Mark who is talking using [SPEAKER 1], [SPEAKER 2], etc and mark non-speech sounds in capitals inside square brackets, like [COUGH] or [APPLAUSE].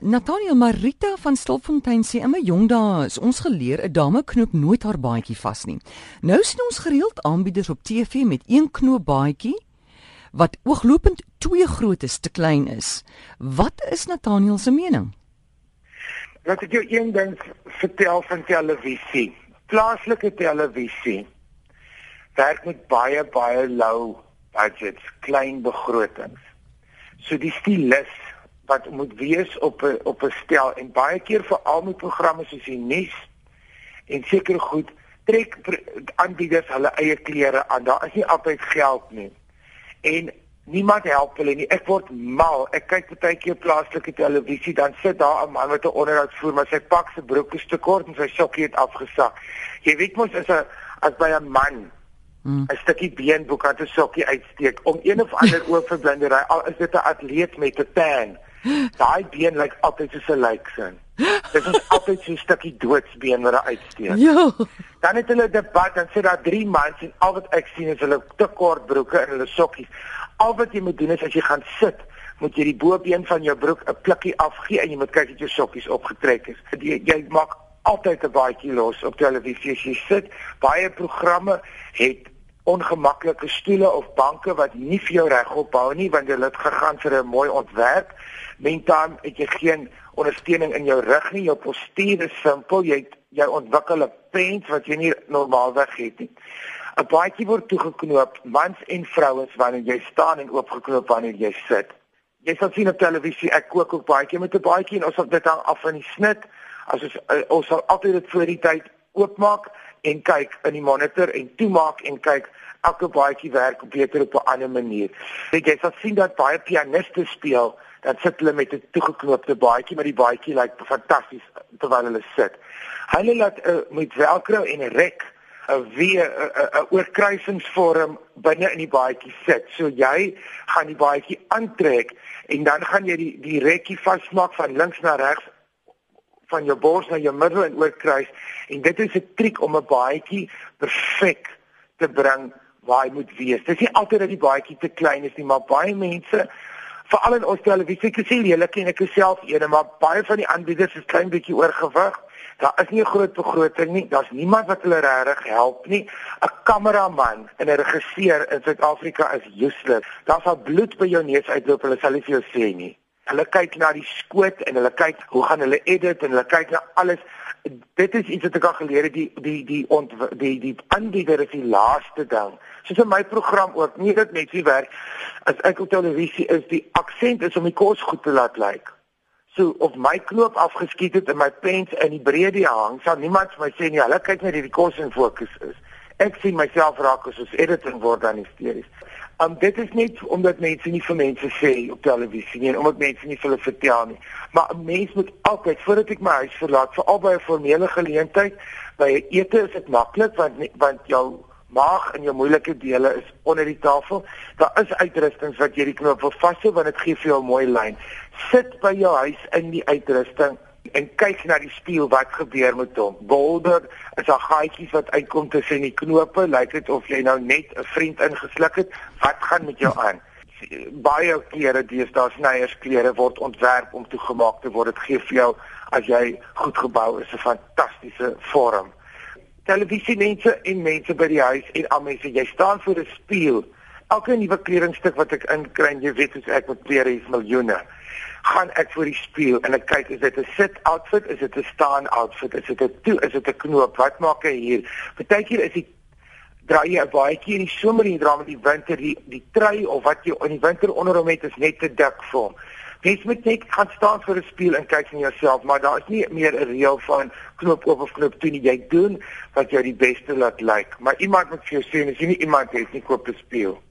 [SPEAKER 1] Nathaniel Marita van Stilfontein sê in my jong dae is ons geleer 'n dame knoop nooit haar baadjie vas nie. Nou sien ons gereeld aanbieders op TV met een knoop baadjie wat ooglopend twee grootes te klein is. Wat is Nathaniel se mening?
[SPEAKER 2] Laat ek jou een ding vertel van televisie. Plaaslike televisie werk met baie baie low budgets, klein begrotings. So die stilis wat moet wees op 'n op 'n stel en baie keer vir al my programme soos die nuus en seker goed trek aanbieders hulle eie klere aan. Daar is nie altyd geld nie. En niemand help hulle nie. Ek word mal. Ek kyk baie keer plaaslike televisie dan sit daar 'n man met 'n onderhoud voer maar sy pak se broek is te kort en sy sokkie het afgesak. Jy weet mos as 'n as by 'n man hmm. 'n stukkie beenboek aan 'n sokkie uitsteek om een of ander [LAUGHS] oorverblindery al is dit 'n atleet met 'n tan Daai been lyk altyd soos 'n lijksin. Dit is [LAUGHS] altyd so 'n stukkie doodsbeen wat daar uitsteek.
[SPEAKER 1] Ja.
[SPEAKER 2] Dan het hulle debat en sê daar 3 mans en al wat ek sien is hulle te kort broeke en hulle sokkies. Al wat jy moet doen is as jy gaan sit, moet jy die bobeen van jou broek 'n plukkie afgee en jy moet kyk of jou sokkies opgetrek is. Jy, jy maak altyd 'n baadjie los op televisie as jy sit. Baie programme het ongemaklike stoele of banke wat nie vir jou regop hou nie want hulle het gegaan vir 'n mooi ontwerp. Mentaal het jy geen ondersteuning in jou rug nie. Jou postuur is simpel. Jy jy ontwikkel 'n pens wat jy nie normaalweg het nie. 'n Baadjie word toegeknoop mans en vrouens wanneer jy staan en oopgeknoop wanneer jy sit. Jy sal sien op televisie ek kook ook baadjie met 'n baadjie en ons sal dit hang af van die snit. As ons uh, ons sal altyd dit voor die tyd oopmaak en kyk in die monitor en toemaak en kyk elke baadjie werk beter op 'n ander manier. Jy jy sal sien dat baie pianiste speel, dan sit hulle met 'n toegeknoopte baadjie, maar die baadjie lyk fantasties terwyl hulle sit. Hulle laat uh, met velcro en 'n rek 'n weer 'n oorkruisingsvorm binne in die baadjie sit. So jy gaan die baadjie aantrek en dan gaan jy die die rekkie vasmaak van links na regs van jou bors na jou middel en oorkruis en dit is 'n triek om 'n baadjie perfek te bring waar hy moet wees. Dis nie altyd dat die baadjie te klein is nie, maar baie mense veral in ons televisie ek sê julle ken ek self eene, maar baie van die aanbieders is klein bietjie oorgewig. Daar is nie 'n groot begroting nie. Daar's niemand wat hulle regtig help nie. 'n Kameraman en 'n regisseur in Suid-Afrika is useless. Daar's al bloed by jou neus uitloop, hulle sal nie vir jou sê nie. Hulle kyk na die skoot en hulle kyk hoe gaan hulle edit en hulle kyk na alles dit is iets wat ek al geleer het die die die ont, die die aanbieder is die laaste ding. Soos in my program ook, nie dit net wie werk as ek op televisie is, die aksent is om die kos goed te laat lyk. So of my knoop afgeskiet het en my pens in die breedte hang, sal niemand vir my sê nie, hulle kyk net hierdie kos in fokus is. Ek sien myself raak as ons editing word dan hysteries. Um dit is net omdat mense nie vir mense sê op televisie nie en omdat mense nie vir hulle vertel nie. Maar 'n mens moet altyd voordat ek my huis verlaat, veral by 'n formele geleentheid, by 'n ete is dit maklik want want jou maag en jou moeilike dele is onder die tafel. Daar is uitrustings wat jy die knoop wil vashou want dit gee vir jou 'n mooi lyn. Sit by jou huis in die uitrusting en kyk na die spieël wat gebeur met hom. Boulder is daar gaatjies wat uitkom tussen die knope, lyk dit of jy nou net 'n vriend ingesluk het. Wat gaan met jou aan? Baie klere, dis daar snieiersklere word ontwerp om toegemaak te word. Dit gee vir jou as jy goed gebou is 'n fantastiese vorm. Televisie mense en mense by die huis en al mense, jy staan voor 'n spieël. Elke nuwe kledingstuk wat ek inkry, jy weet as ek met klere is miljoene gaan ek voor die spieël en ek kyk is dit 'n sit outfit, is dit 'n staan outfit, is dit 'n toe, is dit 'n knoop, wat maak hy hier? Partykeer is die draai jy 'n baadjie in die somer en dra met die winter die die trui of wat jy in die winter onder hom het is net te dik vir hom. Jy moet net gaan staan voor 'n spieël en kyk na jouself, maar daar is nie meer 'n reël van knoop oop of knoop toe nie. Jy doen wat jou die beste laat lyk. Maar iemand moet vir jou sê, as jy nie iemand het nie, koop 'n spieël.